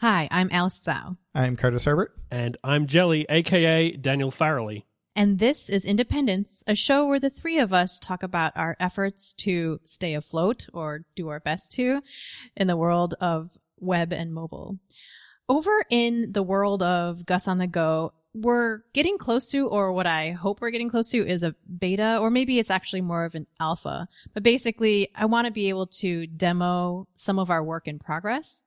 Hi, I'm Alice Zhao, I'm Curtis Herbert. And I'm Jelly, aka Daniel Farrelly. and this is Independence, a show where the three of us talk about our efforts to stay afloat or do our best to in the world of web and mobile. Over in the world of Gus on the Go, we're getting close to, or what I hope we're getting close to is a beta, or maybe it's actually more of an alpha. But basically, I want to be able to demo some of our work in progress.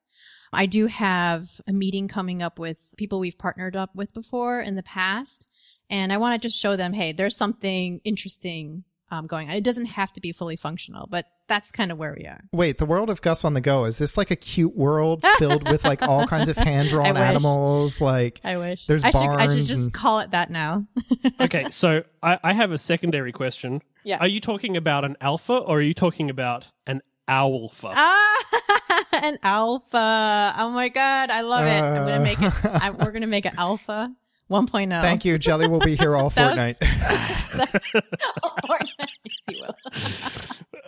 I do have a meeting coming up with people we've partnered up with before in the past. And I want to just show them, hey, there's something interesting um, going on. It doesn't have to be fully functional, but that's kind of where we are. Wait, the world of Gus on the Go, is this like a cute world filled with like all kinds of hand drawn animals? Like, I wish. There's I should, I should just and- call it that now. Okay, so I, I have a secondary question. Yeah. Are you talking about an alpha or are you talking about an owlpha? ah, an alpha. Oh my God. I love it. I'm going to make it. Uh. I, we're going to make it alpha 1.0. thank you. Jelly will be here all That was- fortnight. Or, if you will.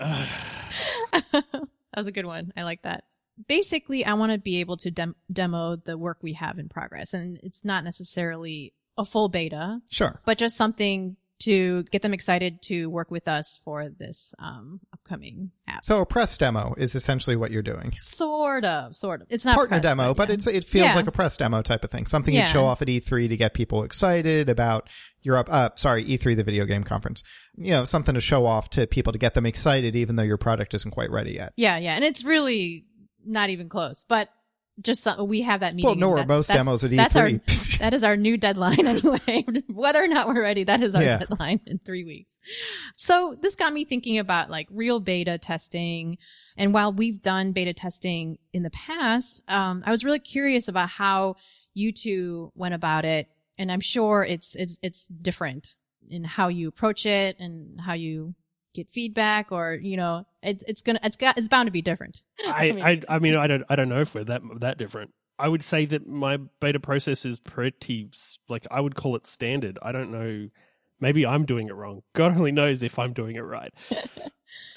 that was a good one. I like that. Basically, I want to be able to dem- demo the work we have in progress. And it's not necessarily a full beta, sure. but just something to get them excited to work with us for this um, upcoming app. So a press demo is essentially what you're doing. Sort of, sort of. It's not Partner press, demo, but yeah. it's it feels Yeah. like a press demo type of thing. Something Yeah. you'd show off at E3 to get people excited about Europe. Uh, sorry, E3, the video game conference. You know, something to show off to people to get them excited, even though your product isn't quite ready yet. yeah, yeah, and it's really not even close. But just some, we have that meeting. Well, no, or that's- most that's- demos at E that's our- E3. that is our new deadline anyway. Whether or not we're ready, that is our Yeah. deadline in three weeks. So this got me thinking about like real beta testing. And while we've done beta testing in the past, um, I was really curious about how you two went about it. And I'm sure it's, it's, it's different in how you approach it and how you get feedback or, you know, it's, it's gonna, it's got, it's bound to be different. I, mean- I, I mean, I don't, I don't know if we're that that different. I would say that my beta process is pretty, like, I would call it standard. I don't know. Maybe I'm doing it wrong. God only knows if I'm doing it right.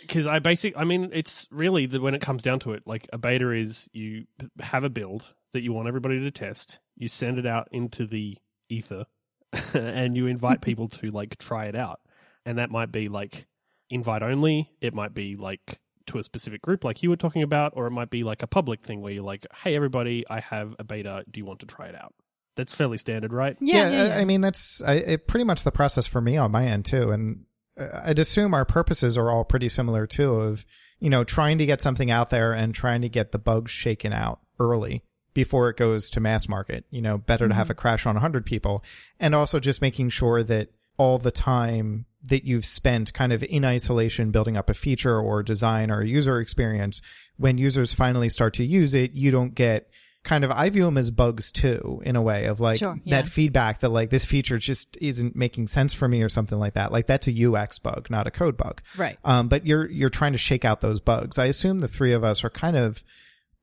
Because I basic, I mean, it's really the, when it comes down to it, like a beta is you have a build that you want everybody to test, you send it out into the ether, and you invite people to like try it out. And that might be like invite only. It might be like to a specific group, like you were talking about, or it might be like a public thing where you're like, "Hey, everybody, I have a beta. Do you want to try it out?" That's fairly standard, right? Yeah. yeah, I- yeah. I mean that's I, it, pretty much the process for me on my end too, and uh, I'd assume our purposes are all pretty similar too. Of you know trying to get something out there and trying to get the bugs shaken out early before it goes to mass market. You know, better to have a crash on 100 people, and also just making sure that all the time that you've spent kind of in isolation building up a feature or design or a user experience, when users finally start to use it, you don't get kind of I view them as bugs too in a way of like Sure, yeah. that feedback that like this feature just isn't making sense for me or something like that. Like that's a UX bug, not a code bug. right. Um, but you're you're trying to shake out those bugs. I assume the three of us are kind of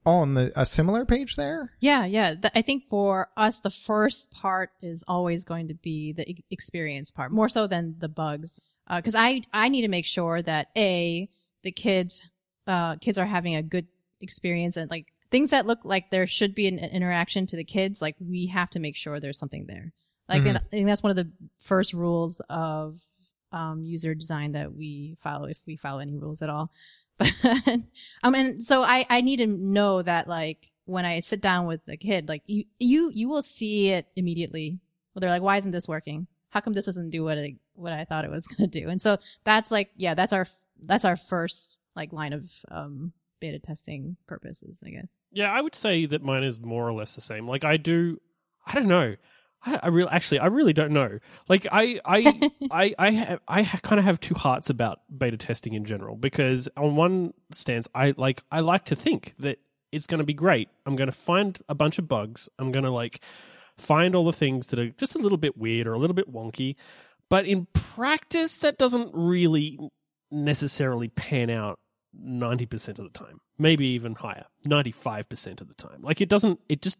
on the a similar page there. Yeah, yeah. Th- I think for us, the first part is always going to be the e- experience part, more so than the bugs. Because I I need to make sure that a the kids uh kids are having a good experience and like things that look like there should be an, an interaction to the kids. Like we have to make sure there's something there. Like Mhm. and I think that's one of the first rules of um user design that we follow if we follow any rules at all. But um, and so I I need to know that like when I sit down with a kid, like you you you will see it immediately. Well, they're like, why isn't this working? How come this doesn't do what I what I thought it was gonna do? And so that's like yeah, that's our that's our first like line of um beta testing purposes, I guess. Yeah, I would say that mine is more or less the same. Like I do, I don't know. I, I really, actually, I really don't know. Like I, I, I, I, have, I ha- kind of have two hearts about beta testing in general because on one stance, I like, I like to think that it's going to be great. I'm going to find a bunch of bugs. I'm going to like find all the things that are just a little bit weird or a little bit wonky. But in practice, that doesn't really necessarily pan out 90% of the time maybe even higher 95% of the time like it doesn't it just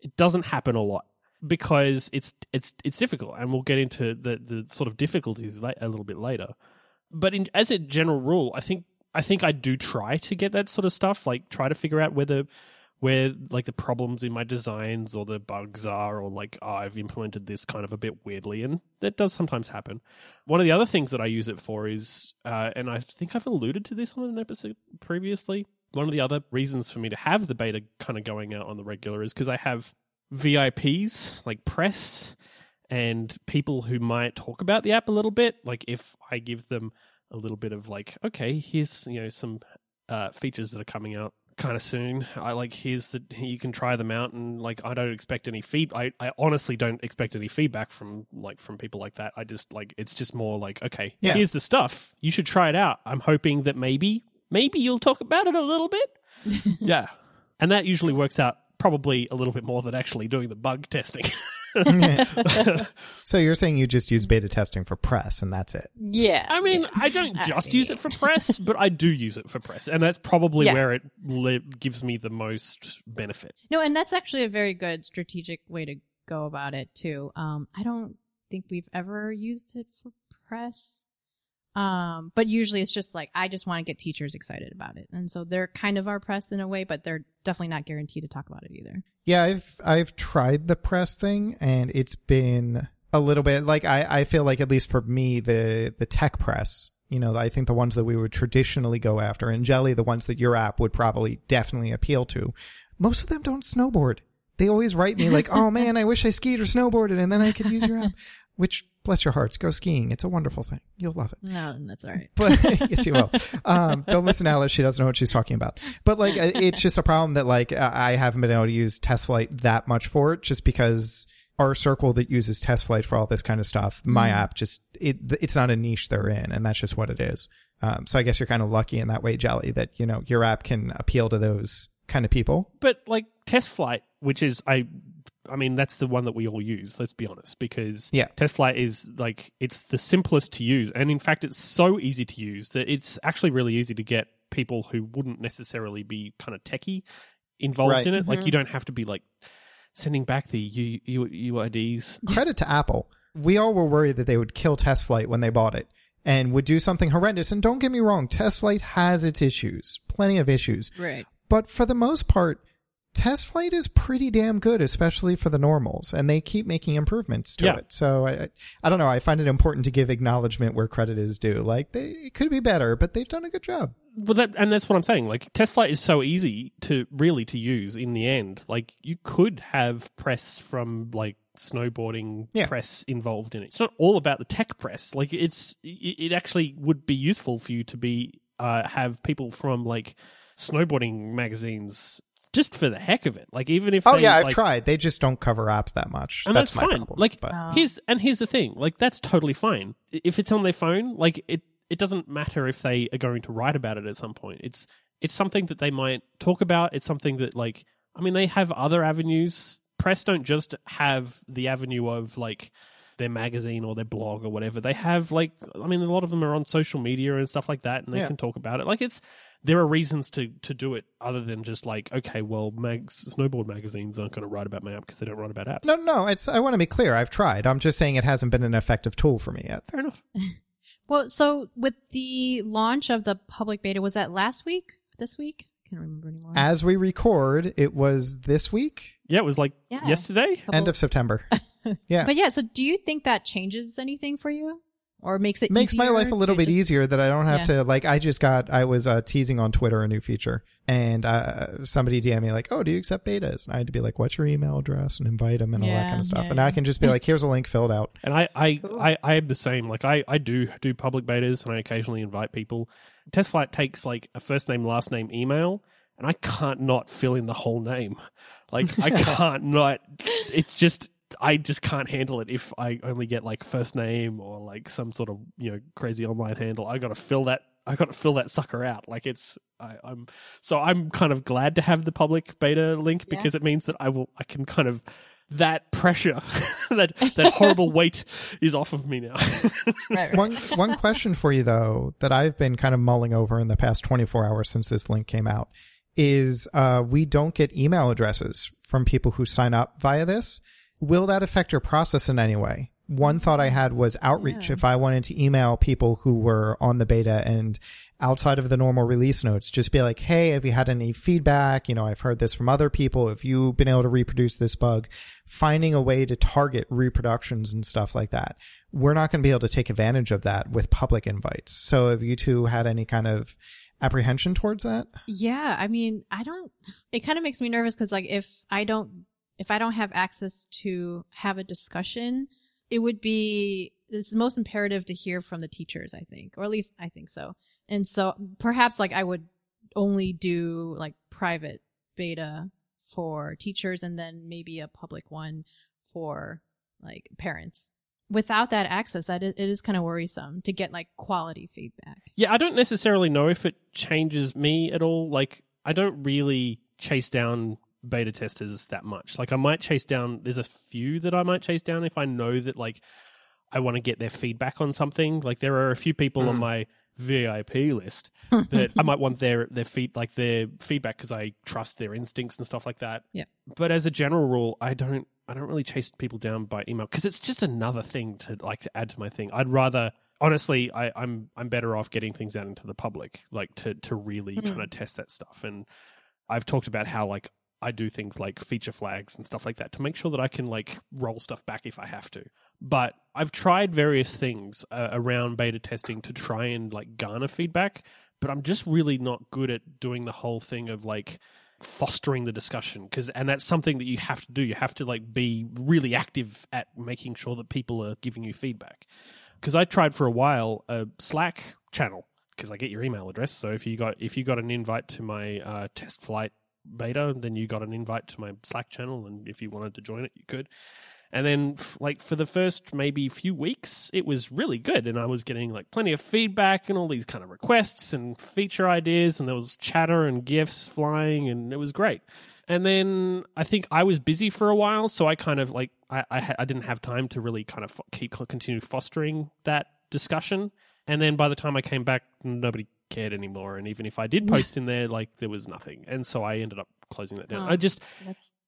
it doesn't happen a lot because it's it's it's difficult and we'll get into the the sort of difficulties a little bit later but in, as a general rule i think i think i do try to get that sort of stuff like try to figure out whether where like the problems in my designs or the bugs are, or like oh, I've implemented this kind of a bit weirdly, and that does sometimes happen. One of the other things that I use it for is, uh, and I think I've alluded to this on an episode previously. One of the other reasons for me to have the beta kind of going out on the regular is because I have VIPs like press and people who might talk about the app a little bit. Like if I give them a little bit of like, okay, here's you know some uh, features that are coming out kind of soon. I like here's the you can try them out, and like I don't expect any feed. I, I honestly don't expect any feedback from like from people like that. I just like it's just more like okay, Yeah. here's the stuff. You should try it out. I'm hoping that maybe maybe you'll talk about it a little bit. yeah, and that usually works out probably a little bit more than actually doing the bug testing. So you're saying you just use beta testing for press and that's it? Yeah. I mean, I don't just use it for press, but I do use it for press, and that's probably Yeah. where it li- gives me the most benefit. No, and that's actually a very good strategic way to go about it too. Um, I don't think we've ever used it for press. Um, but usually it's just like I just want to get teachers excited about it, and so they're kind of our press in a way, but they're definitely not guaranteed to talk about it either. Yeah, I've I've tried the press thing and it's been a little bit like I, I feel like at least for me the the tech press, you know, I think the ones that we would traditionally go after and Jelly, the ones that your app would probably definitely appeal to, most of them don't snowboard. They always write me like, "Oh man, I wish I skied or snowboarded and then I could use your app." Which bless your hearts, go skiing. It's a wonderful thing. You'll love it. No, that's all right. but yes, you will. Um, don't listen to Alice; she doesn't know what she's talking about. But like, uh, it's just a problem that like I I haven't been able to use test flight that much for it, just because our circle that uses test flight for all this kind of stuff, my app just it it's not a niche they're in, and that's just what it is. Um, so I guess you're kind of lucky in that way, Jelly, that you know your app can appeal to those kind of people. But like test flight, which is I, I mean that's the one that we all use. Let's be honest, because Yeah. test flight is like it's the simplest to use, and in fact, it's so easy to use that it's actually really easy to get people who wouldn't necessarily be kind of techie involved Right. in it. Like mm-hmm. you don't have to be like sending back the U, U, UDIDs. credit to Apple. We all were worried that they would kill test flight when they bought it and would do something horrendous. And don't get me wrong, test flight has its issues, plenty of issues. Right. But for the most part, test flight is pretty damn good, especially for the normals, and they keep making improvements to Yeah. it. So I, I, don't know. I find it important to give acknowledgement where credit is due. Like they, it could be better, but they've done a good job. Well, that and that's what I'm saying. Like test flight is so easy to really to use in the end. Like you could have press from like snowboarding Yeah. press involved in it. It's not all about the tech press. Like it's it, it actually would be useful for you to be uh, have people from like snowboarding magazines just for the heck of it. Like even if Oh they, yeah, I've like, tried. They just don't cover apps that much. and that's, my fine. problem. Like but Oh. here's and here's the thing. Like that's totally fine. If it's on their phone, like it it doesn't matter if they are going to write about it at some point. It's it's something that they might talk about. It's something that like I mean they have other avenues. Press don't just have the avenue of like their magazine or their blog or whatever. They have like I mean a lot of them are on social media and stuff like that and they Yeah. can talk about it. Like it's there are reasons to to do it other than just like okay, well, mag- snowboard magazines aren't going to write about my app because they don't write about apps. no, no, it's. I want to be clear. I've tried. I'm just saying it hasn't been an effective tool for me yet. Fair enough. Well, so with the launch of the public beta, was that last week? This week? I can't remember anymore. As we record, it was this week, Yeah, it was like Yeah. yesterday. Couple- end of September. Yeah. But yeah, so do you think that changes anything for you, or makes it makes my life a little bit just- easier that I don't have Yeah. to like I just got I was uh, teasing on Twitter a new feature and uh, somebody DM me like oh do you accept betas and I had to be like what's your email address and invite them and all that kind of stuff yeah, and now I can just be like here's a link filled out And I, I, Cool. I, I am the same. Like I, I do do public betas, and I occasionally invite people. Test flight takes like a first name, last name, email, and I can't not fill in the whole name. Like I can't not. It's just I just can't handle it if I only get like first name or like some sort of you know crazy online handle. I got to fill that. I got to fill that sucker out. Like it's. I, I'm so I'm kind of glad to have the public beta link Yeah. because it means that I will. I can kind of that pressure, that that horrible weight is off of me now. Right, right. one one question for you though that I've been kind of mulling over in the past 24 hours since this link came out is uh, we don't get email addresses from people who sign up via this. Will that affect your process in any way? One thought I had was outreach. Yeah. If I wanted to email people who were on the beta and outside of the normal release notes. Just be like, hey, have you had any feedback? You know, I've heard this from other people. Have you been able to reproduce this bug? Finding a way to target reproductions and stuff like that. We're not going to be able to take advantage of that with public invites. So have you two had any kind of apprehension towards that? Yeah, I mean, I don't. It kind of makes me nervous because, like, if I don't, if I don't have access to have a discussion, it would be it's most imperative to hear from the teachers. I think, or at least I think so. And so perhaps like I would only do like private beta for teachers and then maybe a public one for like parents without that access, that it is kind of worrisome to get like quality feedback. Yeah, I don't necessarily know if it changes me at all. Like, I don't really chase down beta testers that much. Like, I might chase down. There's a few that I might chase down if I know that like I want to get their feedback on something. Like, there are a few people mm. on my VIP list that I might want their their feed like their feedback because I trust their instincts and stuff like that. Yeah. But as a general rule, I don't I don't really chase people down by email because it's just another thing to like to add to my thing. I'd rather honestly I, I'm I'm better off getting things out into the public, like to to really mm. kind of test that stuff. And I've talked about how like I do things like feature flags and stuff like that to make sure that I can like roll stuff back if I have to. But I've tried various things uh, around beta testing to try and like garner feedback, but I'm just really not good at doing the whole thing of like fostering the discussion because and that's something that you have to do you have to like be really active at making sure that people are giving you feedback because i tried for a while a slack channel because i get your email address so if you got if you got an invite to my uh, test flight beta then you got an invite to my slack channel and if you wanted to join it you could and then, like, for the first maybe few weeks, it was really good. And I was getting, like, plenty of feedback and all these kind of requests and feature ideas. And there was chatter and GIFs flying, and it was great. And then I think I was busy for a while. So I kind of, like, I, I, I didn't have time to really kind of keep continue fostering that discussion. And then by the time I came back, nobody cared anymore. And even if I did post in there, like, there was nothing. And so I ended up closing that down. Oh, I just.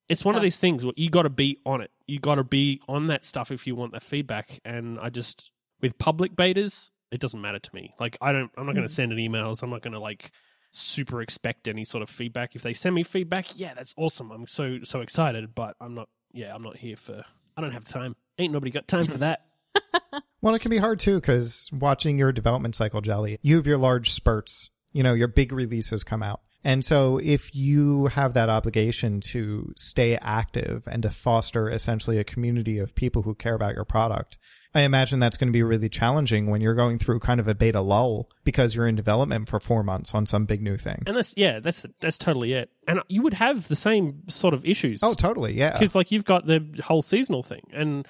It's one of these things where you got to be on it. You got to be on that stuff if you want the feedback. And I just with public betas, it doesn't matter to me. Like I don't, I'm not going to mm. send any emails. I'm not going to like super expect any sort of feedback. If they send me feedback, yeah, that's awesome. I'm so so excited. But I'm not. Yeah, I'm not here for. I don't have time. Ain't nobody got time for that. well, it can be hard too because watching your development cycle, Jelly, you have your large spurts. You know, your big releases come out and so if you have that obligation to stay active and to foster essentially a community of people who care about your product, I imagine that's going to be really challenging when you're going through kind of a beta lull because you're in development for four months on some big new thing. And that's yeah, that's that's totally it. And you would have the same sort of issues. Oh, totally, yeah. Because like you've got the whole seasonal thing, and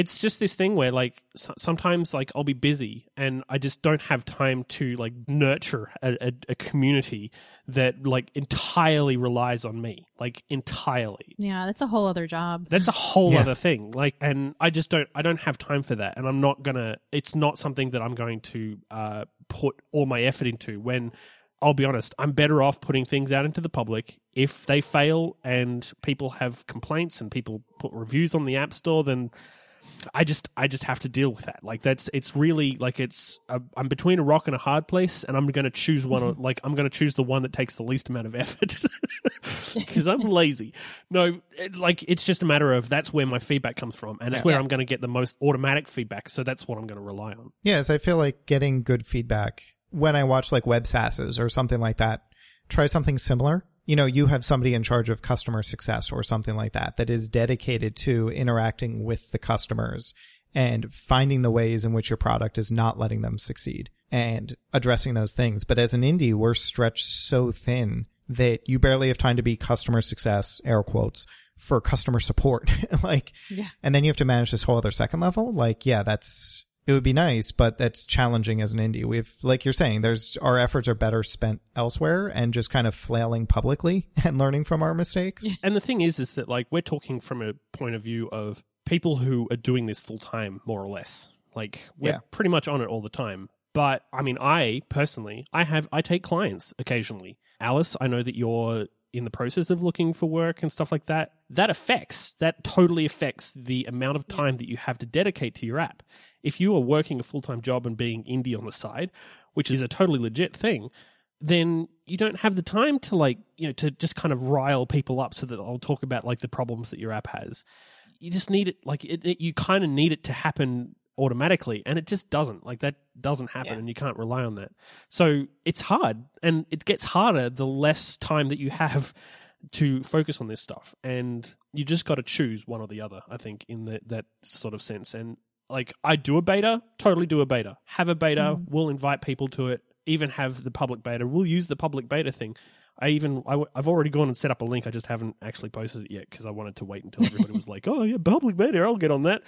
it's just this thing where like sometimes like I'll be busy and I just don't have time to like nurture a, a, a, community that like entirely relies on me, like entirely. Yeah, that's a whole other job. That's a whole yeah. other thing. Like, and I just don't, I don't have time for that, and I'm not gonna. It's not something that I'm going to uh, put all my effort into when. I'll be honest, I'm better off putting things out into the public. If they fail and people have complaints and people put reviews on the App Store, then I just I just have to deal with that. Like that's it's really like it's uh, i am between a rock and a hard place, and I'm going to choose one. like I'm going to choose the one that takes the least amount of effort because I'm lazy. No, it, like it's just a matter of that's where my feedback comes from, and it's yeah. where I'm going to get the most automatic feedback. So that's what I'm going to rely on. Yes, I feel like getting good feedback when I watch like web sasses or something like that. Try something similar you know, you have somebody in charge of customer success or something like that that is dedicated to interacting with the customers and finding the ways in which your product is not letting them succeed and addressing those things. But as an indie, we're stretched so thin that you barely have time to be customer success, air quotes, for customer support. like, yeah. and then you have to manage this whole other second level. Like, yeah, that's, it would be nice, but that's challenging as an indie. We've, like you're saying, there's our efforts are better spent elsewhere and just kind of flailing publicly and learning from our mistakes. And the thing is, is that like we're talking from a point of view of people who are doing this full time, more or less. Like we're yeah. pretty much on it all the time. But I mean, I personally, I have, I take clients occasionally. Alice, I know that you're in the process of looking for work and stuff like that, that affects, that totally affects the amount of time that you have to dedicate to your app. If you are working a full time job and being indie on the side, which is a totally legit thing, then you don't have the time to like, you know, to just kind of rile people up so that I'll talk about like the problems that your app has. You just need it, like, it, it you kind of need it to happen automatically and it just doesn't like that doesn't happen Yeah. and you can't rely on that so it's hard and it gets harder the less time that you have to focus on this stuff and you just got to choose one or the other i think in the, that sort of sense and like i do a beta totally do a beta have a beta mm. we'll invite people to it even have the public beta we'll use the public beta thing I even I, have already gone and set up a link. I just haven't actually posted it yet because I wanted to wait until everybody was like, "Oh yeah, public beta, I'll get on that."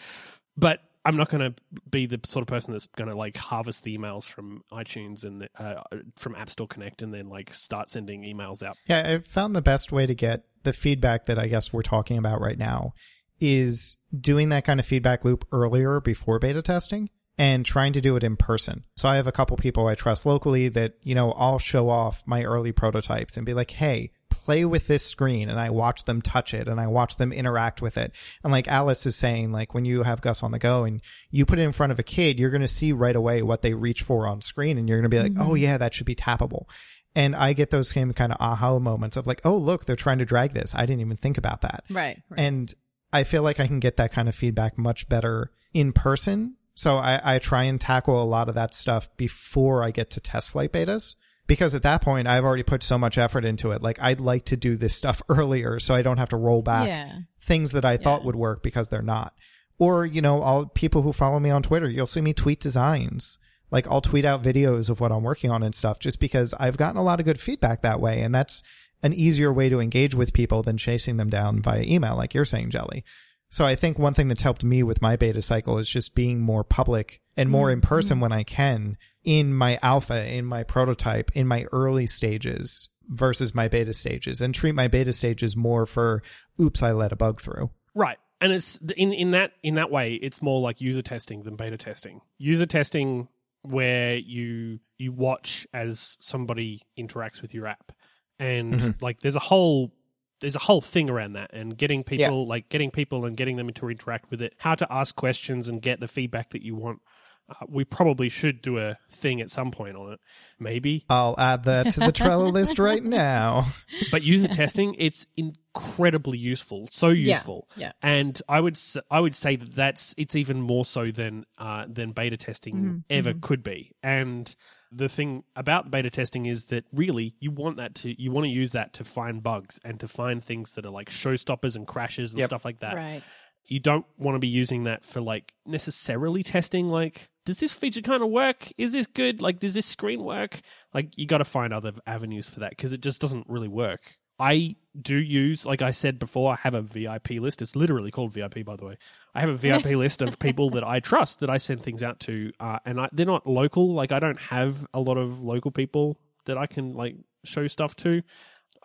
But I'm not going to be the sort of person that's going to like harvest the emails from iTunes and uh, from App Store Connect and then like start sending emails out. Yeah, I found the best way to get the feedback that I guess we're talking about right now is doing that kind of feedback loop earlier before beta testing and trying to do it in person. So I have a couple people I trust locally that, you know, I'll show off my early prototypes and be like, hey, play with this screen and I watch them touch it and I watch them interact with it. And like Alice is saying, like when you have Gus on the go and you put it in front of a kid, you're going to see right away what they reach for on screen and you're going to be like, oh mm-hmm. yeah, that should be tappable. And I get those same kind of aha moments of like, oh, look, they're trying to drag this. I didn't even think about that. Right. right. And I feel like I can get that kind of feedback much better in person. So I, I try and tackle a lot of that stuff before I get to test flight betas. Because at that point, I've already put so much effort into it. Like, I'd like to do this stuff earlier so I don't have to roll back yeah. things that I thought Yeah. would work because they're not. Or, you know, all people who follow me on Twitter, you'll see me tweet designs. Like I'll tweet out videos of what I'm working on and stuff just because I've gotten a lot of good feedback that way. And that's an easier way to engage with people than chasing them down via email, like you're saying, Jelly. So I think one thing that's helped me with my beta cycle is just being more public and more mm-hmm. in person when I can in my alpha, in my prototype, in my early stages versus my beta stages and treat my beta stages more for, oops, I let a bug through. Right. And it's in, in that in that way, it's more like user testing than beta testing. User testing where you you watch as somebody interacts with your app. And Mhm. like there's a whole there's a whole thing around that and getting people like getting people and getting them to interact with it, how to ask questions and get the feedback that you want. Uh, we probably should do a thing at some point on it, maybe. I'll add that to the Trello list right now. But user testing, it's incredibly useful, so useful. yeah. yeah. And I would s- I would say that that's it's even more so than uh, than beta testing Mhm, ever could be. And the thing about beta testing is that really you want that to you want to use that to find bugs and to find things that are like showstoppers and crashes and Yep. stuff like that. Right. You don't want to be using that for like necessarily testing like does this feature kind of work? Is this good? Like does this screen work? Like you got to find other avenues for that because it just doesn't really work. I do use, like I said before, I have a VIP list. It's literally called VIP, by the way. I have a VIP list of people that I trust that I send things out to, uh, and I, they're not local. Like I don't have a lot of local people that I can like show stuff to.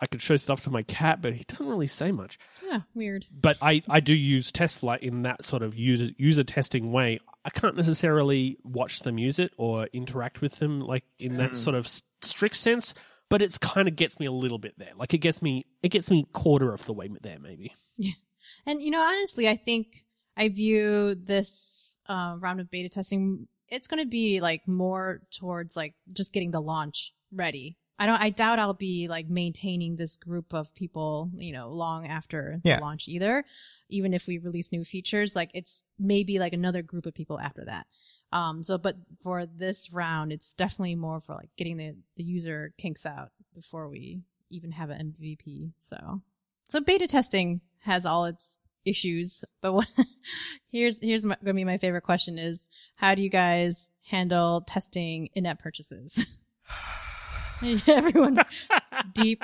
I could show stuff to my cat, but he doesn't really say much. Yeah. Weird. But I, I do use test flight in that sort of user user testing way. I can't necessarily watch them use it or interact with them like in that sort of s- strict sense. But it's kind of gets me a little bit there. Like it gets me, it gets me quarter of the way there, maybe. Yeah. And you know, honestly, I think I view this uh, round of beta testing. It's going to be like more towards like just getting the launch ready. I don't. I doubt I'll be like maintaining this group of people, you know, long after Yeah. the launch either. Even if we release new features, like it's maybe like another group of people after that. Um. So, but for this round, it's definitely more for like getting the the user kinks out before we even have an MVP. So, so beta testing has all its issues, but what, here's here's my, gonna be my favorite question: is how do you guys handle testing in-app purchases? Everyone, deep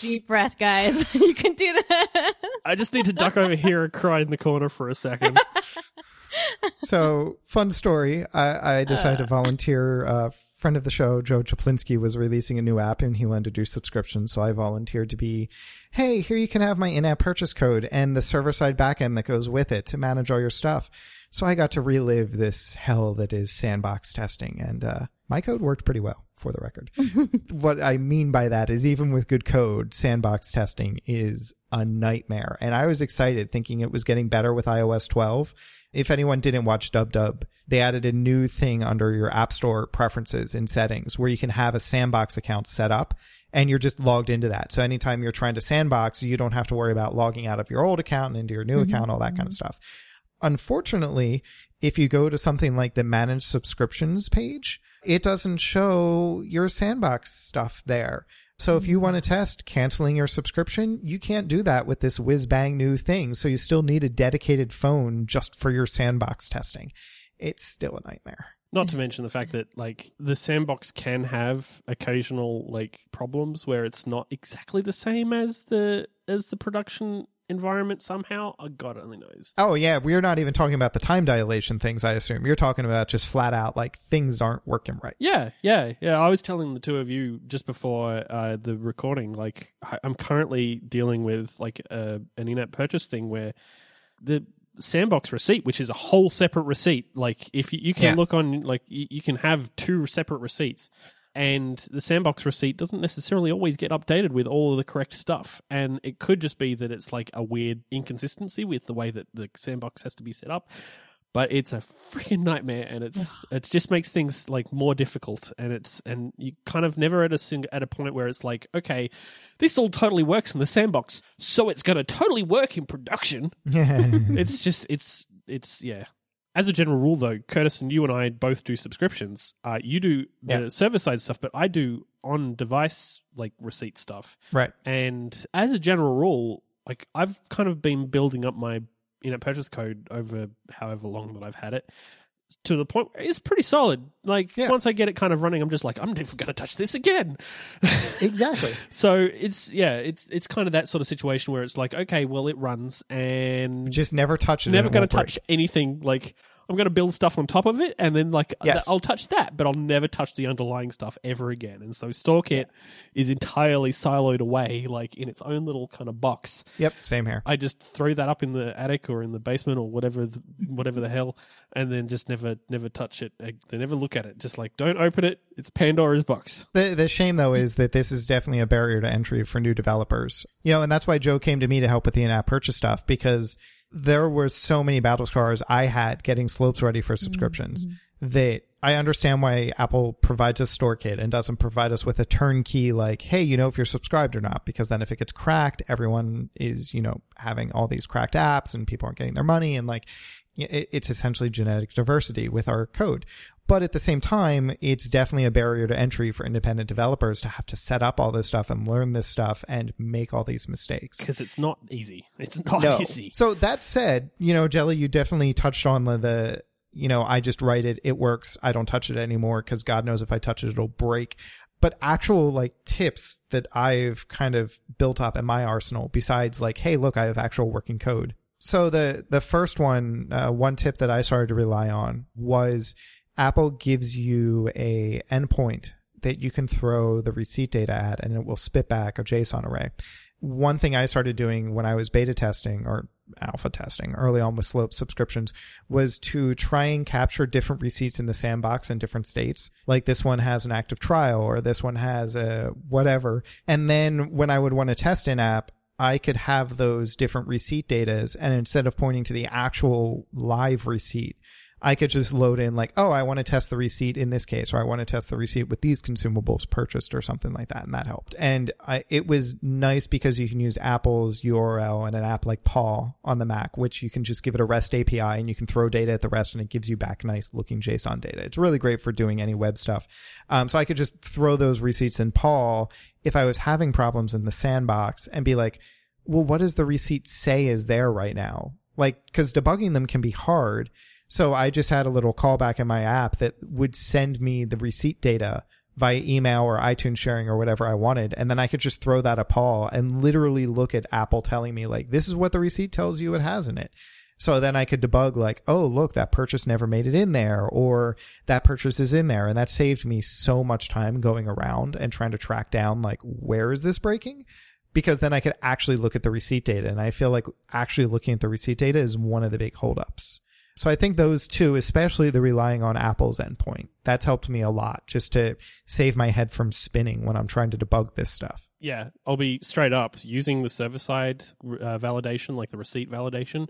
deep breath, guys. you can do that. I just need to duck over here and cry in the corner for a second. so fun story. I, I decided to volunteer. A friend of the show, Joe Cieplinski, was releasing a new app and he wanted to do subscriptions. So I volunteered to be, hey, here you can have my in-app purchase code and the server-side backend that goes with it to manage all your stuff. So I got to relive this hell that is sandbox testing, and uh, my code worked pretty well. For the record. what I mean by that is even with good code, sandbox testing is a nightmare. And I was excited thinking it was getting better with iOS 12. If anyone didn't watch Dub Dub, they added a new thing under your App Store preferences in settings where you can have a sandbox account set up and you're just logged into that. So anytime you're trying to sandbox, you don't have to worry about logging out of your old account and into your new mm-hmm. account, all that kind of stuff. Unfortunately, if you go to something like the manage subscriptions page, it doesn't show your sandbox stuff there. So if you mm-hmm. want to test canceling your subscription, you can't do that with this whiz bang new thing. So you still need a dedicated phone just for your sandbox testing. It's still a nightmare. Not to mention the fact that like the sandbox can have occasional like problems where it's not exactly the same as the as the production environment somehow. Oh, God only knows. Oh yeah, we're not even talking about the time dilation things. I assume you're talking about just flat out like things aren't working right. Yeah, yeah, yeah. I was telling the two of you just before uh, the recording. Like I'm currently dealing with like a, an in-app purchase thing where the sandbox receipt, which is a whole separate receipt. Like if you, you can yeah. look on, like you, you can have two separate receipts and the sandbox receipt doesn't necessarily always get updated with all of the correct stuff. And it could just be that it's like a weird inconsistency with the way that the sandbox has to be set up. But it's a freaking nightmare and it's it just makes things like more difficult. And it's and you kind of never at a sing, at a point where it's like okay this all totally works in the sandbox so it's going to totally work in production. Yeah. It's just it's it's yeah as a general rule, though, Curtis and you and I both do subscriptions. Uh, you do the yep. server side stuff, but I do on device like receipt stuff. Right. And as a general rule, like I've kind of been building up my in-app purchase code over however long that I've had it to the point it's pretty solid. Like yeah. once I get it kind of running, I'm just like, I'm never going to touch this again. exactly. so it's yeah, it's it's kind of that sort of situation where it's like, okay, well, it runs and just never touch it. Never going to touch anything. Like I'm going to build stuff on top of it, and then like yes. I'll touch that, but I'll never touch the underlying stuff ever again. And so StoreKit is entirely siloed away, like in its own little kind of box. Yep, same here. I just throw that up in the attic or in the basement or whatever, whatever the hell, and then just never, never touch it. They never look at it. Just like don't open it. It's Pandora's box. The the shame though is that this is definitely a barrier to entry for new developers. You know, and that's why Joe came to me to help with the in-app purchase stuff because there were so many battle scars I had getting slopes ready for subscriptions mm-hmm. that I understand why Apple provides a store kit and doesn't provide us with a turnkey like, hey, you know if you're subscribed or not, because then if it gets cracked, everyone is, you know, having all these cracked apps and people aren't getting their money and like it's essentially genetic diversity with our code. But at the same time, it's definitely a barrier to entry for independent developers to have to set up all this stuff and learn this stuff and make all these mistakes. Because it's not easy. It's not no. easy. So that said, you know, Jelly, you definitely touched on the, the you know, I just write it, it works, I don't touch it anymore because God knows if I touch it, it'll break. But actual like tips that I've kind of built up in my arsenal, besides like, hey, look, I have actual working code. So the the first one, uh, one tip that I started to rely on was Apple gives you a endpoint that you can throw the receipt data at and it will spit back a JSON array. One thing I started doing when I was beta testing or alpha testing early on with Slope subscriptions was to try and capture different receipts in the sandbox in different states. Like this one has an active trial or this one has a whatever. And then when I would want to test an app, I could have those different receipt datas and instead of pointing to the actual live receipt, I could just load in like, oh, I want to test the receipt in this case, or I want to test the receipt with these consumables purchased or something like that. And that helped. And I, it was nice because you can use Apple's URL and an app like Paw on the Mac, which you can just give it a REST API and you can throw data at the REST and it gives you back nice looking JSON data. It's really great for doing any web stuff. Um, so I could just throw those receipts in Paw if I was having problems in the sandbox and be like, well, what does the receipt say is there right now? Like, cause debugging them can be hard so I just had a little callback in my app that would send me the receipt data via email or iTunes sharing or whatever I wanted. And then I could just throw that a Paw and literally look at Apple telling me like, this is what the receipt tells you it has in it. So then I could debug like, oh, look, that purchase never made it in there or that purchase is in there. And that saved me so much time going around and trying to track down like, where is this breaking? Because then I could actually look at the receipt data. And I feel like actually looking at the receipt data is one of the big holdups. So I think those two, especially the relying on Apple's endpoint, that's helped me a lot just to save my head from spinning when I'm trying to debug this stuff. Yeah, I'll be straight up using the server side uh, validation, like the receipt validation.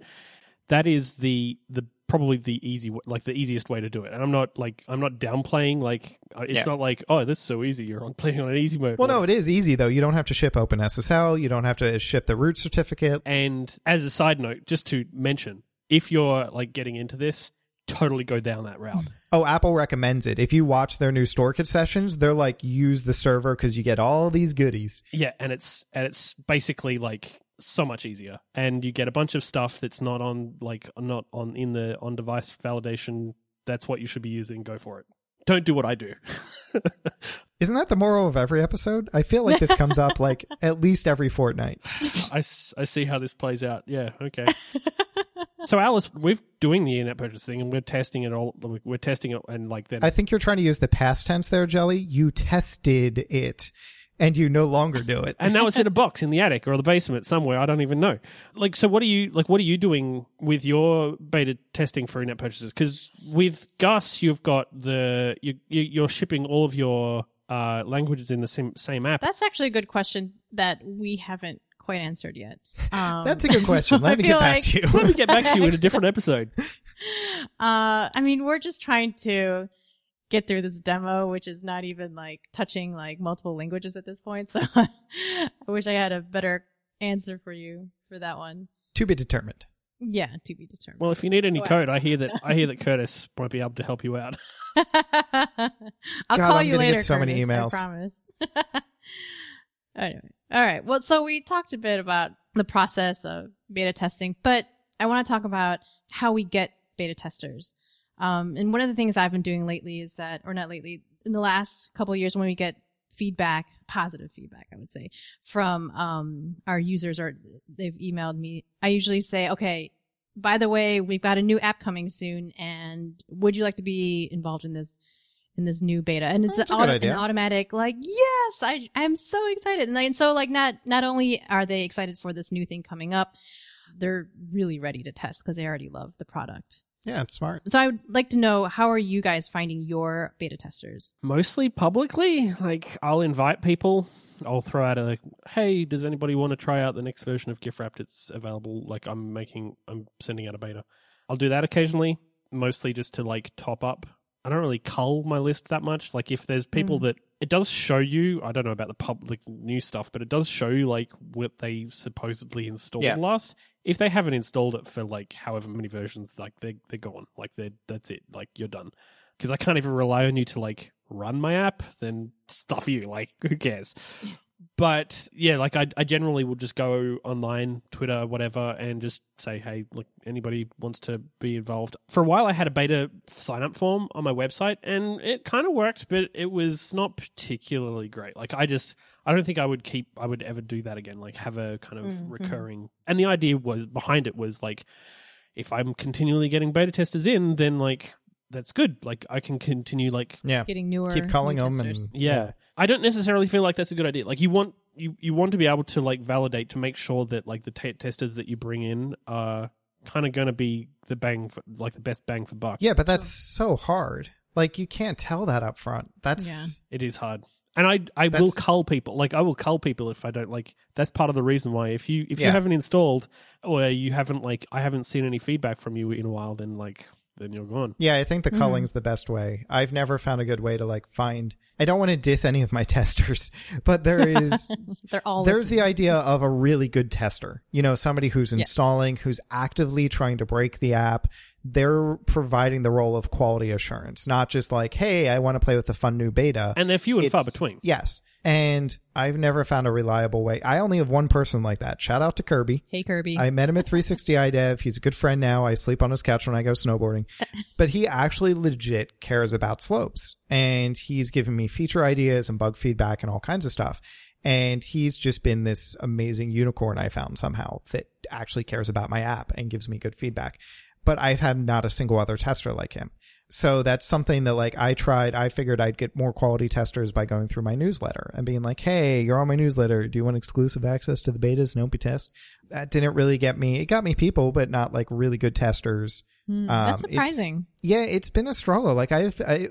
That is the the probably the easy like the easiest way to do it. And I'm not like I'm not downplaying like uh, it's Yeah. not like oh this is so easy you're on playing on an easy mode. Well, no, it is easy though. You don't have to ship OpenSSL. You don't have to ship the root certificate. And as a side note, just to mention, if you're like getting into this, totally go down that route. Oh, Apple recommends it. If you watch their new store sessions, they're like, use the server because you get all these goodies. Yeah, and it's and it's basically like so much easier, and you get a bunch of stuff that's not on like not on in the on device validation. That's what you should be using. Go for it. Don't do what I do. Isn't that the moral of every episode? I feel like this comes up like at least every fortnight. I see how this plays out. Yeah, okay. so Alice, we're doing the in-app purchase thing, and we're testing it all. We're testing it, and like then I think you're trying to use the past tense there, Jelly. You tested it and you no longer do it. and now it's in a box in the attic or the basement somewhere. I don't even know. Like, so what are you like? What are you doing with your beta testing for in-app purchases? Because with Gus, you've got the you, you you're shipping all of your uh, languages in the same same app. That's actually a good question that we haven't quite answered yet. Um, That's a good question. Let I me get back like- to you. Let me get back to you in a different episode. Uh, I mean, we're just trying to get through this demo, which is not even like touching like multiple languages at this point. So I wish I had a better answer for you for that one. to be determined. Yeah, to be determined. Well, if you need any oh, Go code, I hear that I hear that Curtis might be able to help you out. I'll God, call I'm you gonna get later. so many Curtis, I promise. anyway, all right. Well, so we talked a bit about the process of beta testing, but I want to talk about how we get beta testers. Um, and one of the things I've been doing lately is that, or not lately, in the last couple of years, when we get feedback, positive feedback, I would say, from um, our users or they've emailed me, I usually say, okay, by the way, we've got a new app coming soon, and would you like to be involved in this in this new beta? And it's an, auto- an automatic, like, yes, I I'm so excited, and, like, and so like not not only are they excited for this new thing coming up, they're really ready to test because they already love the product. Yeah, it's smart. So I would like to know how are you guys finding your beta testers? Mostly publicly. Like I'll invite people. I'll throw out a hey, does anybody want to try out the next version of GIF Wrapped? It's available. Like I'm making, I'm sending out a beta. I'll do that occasionally, mostly just to like top up. I don't really cull my list that much. Like if there's people Mm. that it does show you, I don't know about the public new stuff, but it does show you like what they supposedly installed Yeah. last. If they haven't installed it for like however many versions, like they they're gone. Like they that's it. Like you're done because I can't even rely on you to like run my app, then stuff you. Like, who cares? But yeah, like I, I generally will just go online, Twitter, whatever, and just say, hey, look, anybody wants to be involved. For a while, I had a beta sign up form on my website, and it kind of worked, but it was not particularly great. Like, I just, I don't think I would keep, I would ever do that again. Like, have a kind of Mhm. recurring. And the idea was behind it was like, if I'm continually getting beta testers in, then like that's good. Like I can continue like Yeah. Getting newer, Keep calling new them and testers? yeah. I don't necessarily feel like that's a good idea. Like you want you you want to be able to like validate to make sure that like the t- testers that you bring in are kind of going to be the bang for like the best bang for buck. Yeah, but that's so hard. Like you can't tell that up front. That's Yeah. It is hard. And I I will cull people. Like I will cull people if I don't like that's part of the reason why if you if you haven't installed or you haven't like I haven't seen any feedback from you in a while then like then you're gone. Yeah, I think the Mhm. culling's the best way. I've never found a good way to like find. I don't want to diss any of my testers, but there is They're all there's listening. the idea of a really good tester. You know, somebody who's installing, who's actively trying to break the app. They're providing the role of quality assurance, not just like, "Hey, I want to play with the fun new beta." And they're few and far between. Yes, and I've never found a reliable way. I only have one person like that. Shout out to Kirby. Hey Kirby. I met him at 360 iDev. He's a good friend now. I sleep on his couch when I go snowboarding. But he actually legit cares about slopes. And he's given me feature ideas and bug feedback and all kinds of stuff. And he's just been this amazing unicorn I found somehow that actually cares about my app and gives me good feedback. But I've had not a single other tester like him. So that's something that like I tried. I figured I'd get more quality testers by going through my newsletter and being like, Hey, you're on my newsletter. Do you want exclusive access to the betas and OP test? That didn't really get me. It got me people, but not like really good testers Hmm, that's Um, it's- surprising. Yeah, it's been a struggle. Like I've, I,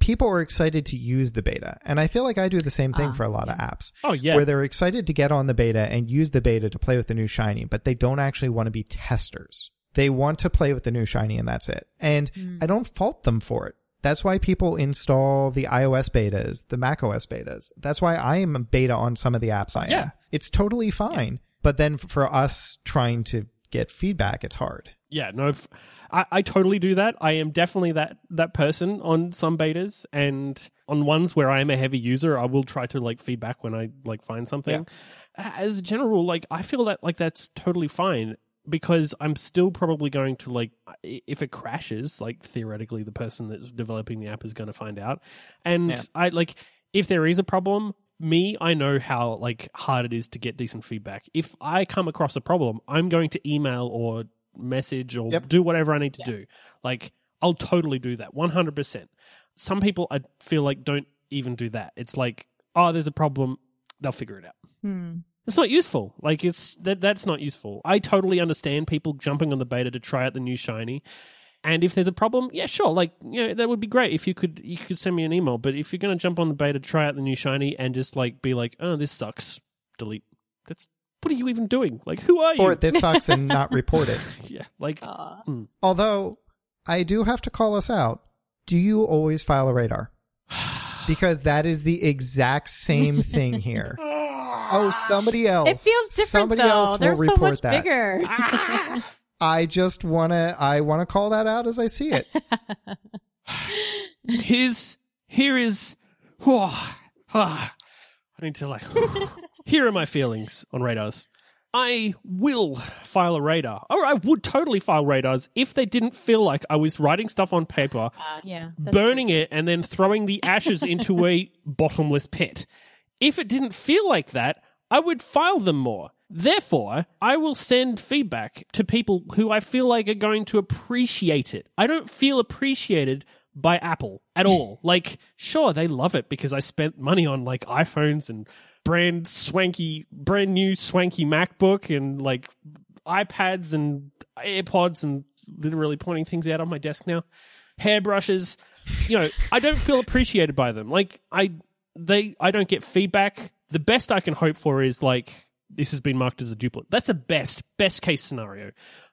people are excited to use the beta, and I feel like I do the same thing Ah, for a lot of apps. Oh yeah. Where they're excited to get on the beta and use the beta to play with the new shiny, but they don't actually want to be testers. They want to play with the new shiny and that's it. And hmm. I don't fault them for it. That's why people install the iOS betas, the Mac OS betas. That's why I am a beta on some of the apps I Yeah. am. It's totally fine. But then for us trying to get feedback, it's hard. Yeah, no, f- I, I totally do that. I am definitely that that person on some betas, and on ones where I am a heavy user, I will try to like feedback when I like find something. As a general like I feel that like that's totally fine because I'm still probably going to like if it crashes, like theoretically the person that's developing the app is going to find out, and Yeah. I like if there is a problem. Me, I know how like hard it is to get decent feedback. If I come across a problem, I'm going to email or message or Yep. do whatever I need to do. Like I'll totally do that, 100%. Some people I feel like don't even do that. It's like, oh, there's a problem, they'll figure it out. Hmm. It's not useful. Like it's that that's not useful. I totally understand people jumping on the beta to try out the new shiny. And if there's a problem, yeah, sure. Like, you know, that would be great if you could you could send me an email. But if you're gonna jump on the beta, try out the new shiny and just like be like, oh, this sucks, delete. That's what are you even doing? Like, who are you? Or this sucks and not report it. yeah, like Aw. Mm. Although I do have to call us out. Do you always file a radar? Because that is the exact same thing here. Oh, somebody else. It feels different Somebody though. else will They're so report much that. bigger. I just wanna I wanna call that out as I see it. here's here is whew, ah, I need to like here are my feelings on radars. I will file a radar. Or I would totally file radars if they didn't feel like I was writing stuff on paper, Uh, yeah. that's burning it, and then throwing the ashes into a bottomless pit. If it didn't feel like that, I would file them more. Therefore, I will send feedback to people who I feel like are going to appreciate it. I don't feel appreciated by Apple at all. like, sure, they love it because I spent money on like iPhones and brand swanky, brand new swanky MacBook and like iPads and AirPods and literally pointing things out on my desk now. Hairbrushes. You know, I don't feel appreciated by them. Like I they I don't get feedback. The best I can hope for is like this has been marked as a duplicate. That's a best best case scenario.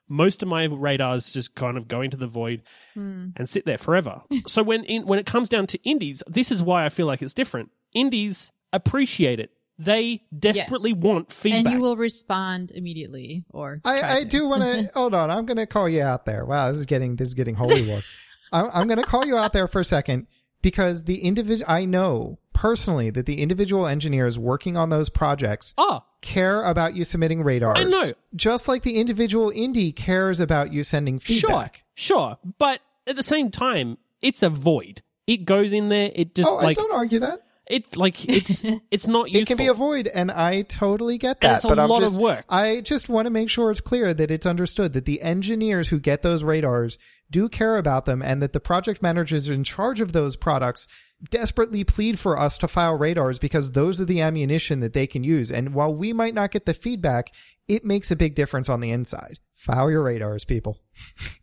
Most of my radars just kind of go into the void hmm. and sit there forever. so when in, when it comes down to indies, this is why I feel like it's different. Indies appreciate it. They desperately Yes. want feedback. And you will respond immediately or I, I do want to hold on. I'm going to call you out there. Wow, this is getting this is getting holy war. I'm, I'm going to call you out there for a second because the individual I know personally that the individual engineers working on those projects oh, care about you submitting radars. I know. just like the individual indie cares about you sending feedback. sure, sure. But at the same time, it's a void. It goes in there. It just Oh, like I don't argue that. it's like it's it's not useful. It can be a void, and I totally get And that. it's a but I'm lot of just, work. I just want to make sure it's clear that it's understood that the engineers who get those radars do care about them, and that the project managers in charge of those products desperately plead for us to file radars because those are the ammunition that they can use. And while we might not get the feedback, it makes a big difference on the inside. File your radars, people.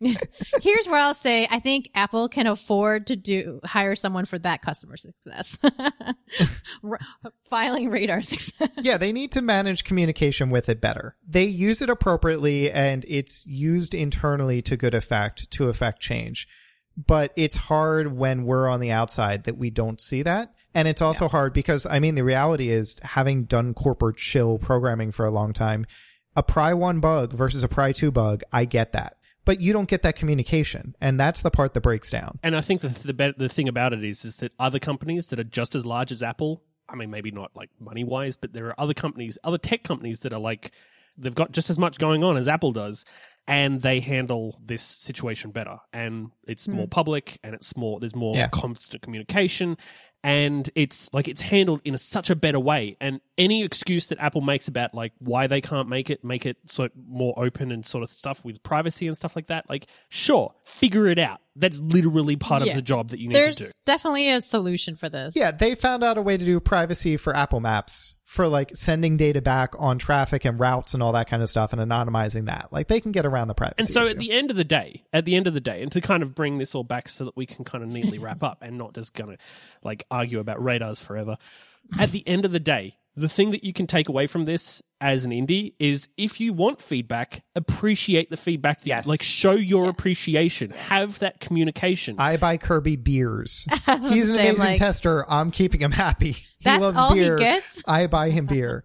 Here's where I'll say I think Apple can afford to do hire someone for that customer success. R- Filing radar success. yeah, they need to manage communication with it better. They use it appropriately and it's used internally to good effect to affect change. But it's hard when we're on the outside that we don't see that. And it's also hard because, I mean, the reality is having done corporate shill programming for a long time, a Pry 1 bug versus a Pry 2 bug, I get that. But you don't get that communication. And that's the part that breaks down. And I think the the, the thing about it is is that other companies that are just as large as Apple, I mean maybe not like money wise, but there are other companies, other tech companies that are like they've got just as much going on as Apple does and they handle this situation better and it's more hmm. public and it's more there's more Yeah. constant communication and it's like it's handled in a, such a better way and any excuse that apple makes about like why they can't make it make it so more open and sort of stuff with privacy and stuff like that like sure figure it out that's literally part Yeah. of the job that you need There's to do definitely a solution for this. Yeah, they found out a way to do privacy for Apple Maps for like sending data back on traffic and routes and all that kind of stuff and anonymizing that. Like they can get around the privacy. And so issue. at the end of the day, at the end of the day, and to kind of bring this all back so that we can kind of neatly wrap up and not just gonna like argue about radars forever. At the end of the day, the thing that you can take away from this as an indie is if you want feedback, appreciate the feedback. That Yes. Like show your appreciation. Have that communication. I buy Kirby beers. He's an amazing like- tester. I'm keeping him happy. He That's loves all he beer. gets? I buy him beer.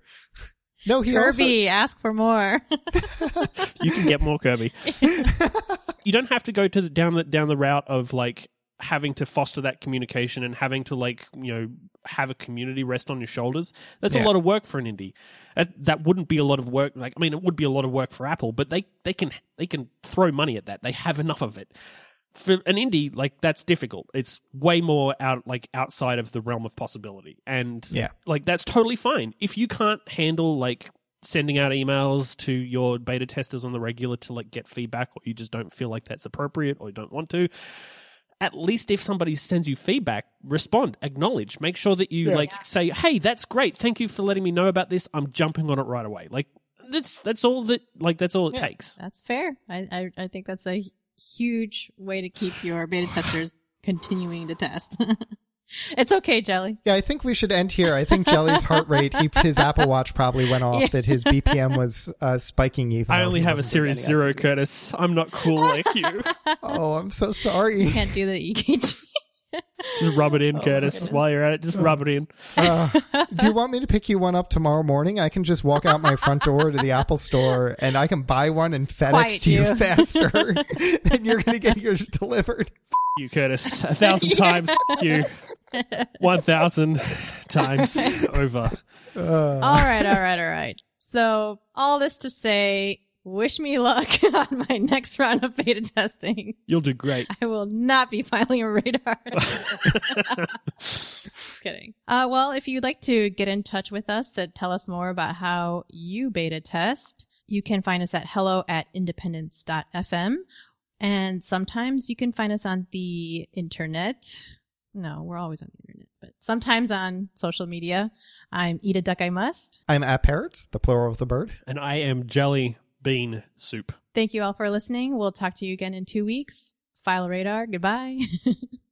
No, he also Kirby, ask for more. you can get more Kirby. you don't have to go to the, down the down the route of like having to foster that communication and having to like you know have a community rest on your shoulders. That's a lot of work for an indie. That, that wouldn't be a lot of work. Like I mean, it would be a lot of work for Apple, but they they can they can throw money at that. They have enough of it. For an indie, like that's difficult. It's way more out like outside of the realm of possibility, and Yeah. like that's totally fine. If you can't handle like sending out emails to your beta testers on the regular to like get feedback or you just don't feel like that's appropriate or you don't want to at least if somebody sends you feedback respond acknowledge make sure that you like say hey that's great thank you for letting me know about this i'm jumping on it right away like that's that's all that like that's all it takes That's fair. I, I I think that's a huge way to keep your beta testers continuing to test. it's okay, Jelly. Yeah, I think we should end here. I think Jelly's heart rate, he, his Apple Watch probably went off Yeah. that his BPM was uh, spiking even. i only have a series zero active. curtis i'm not cool like you Oh, I'm so sorry. You Can't do the EKG. Just rub it in Oh, curtis goodness. while you're at it just rub it in Uh, do you want me to pick you one up tomorrow morning? I can just walk out my front door to the Apple store and I can buy one and FedEx Quiet to you, you. faster. and you're going to get yours delivered. you curtis a thousand Yeah. times you one thousand times over Uh, all right, all right, all right. So all this to say, wish me luck on my next round of beta testing. you'll do great I will not be filing a radar. Just kidding. Uh, well, if you'd like to get in touch with us to tell us more about how you beta test, you can find us at hello at independence.fm. And sometimes you can find us on the internet. No, we're always on the internet, but sometimes on social media. I'm Eat a Duck I Must. I'm at Parrots, the plural of the bird. and i am jelly bean soup Thank you all for listening. We'll talk to you again in two weeks. File radar. Goodbye.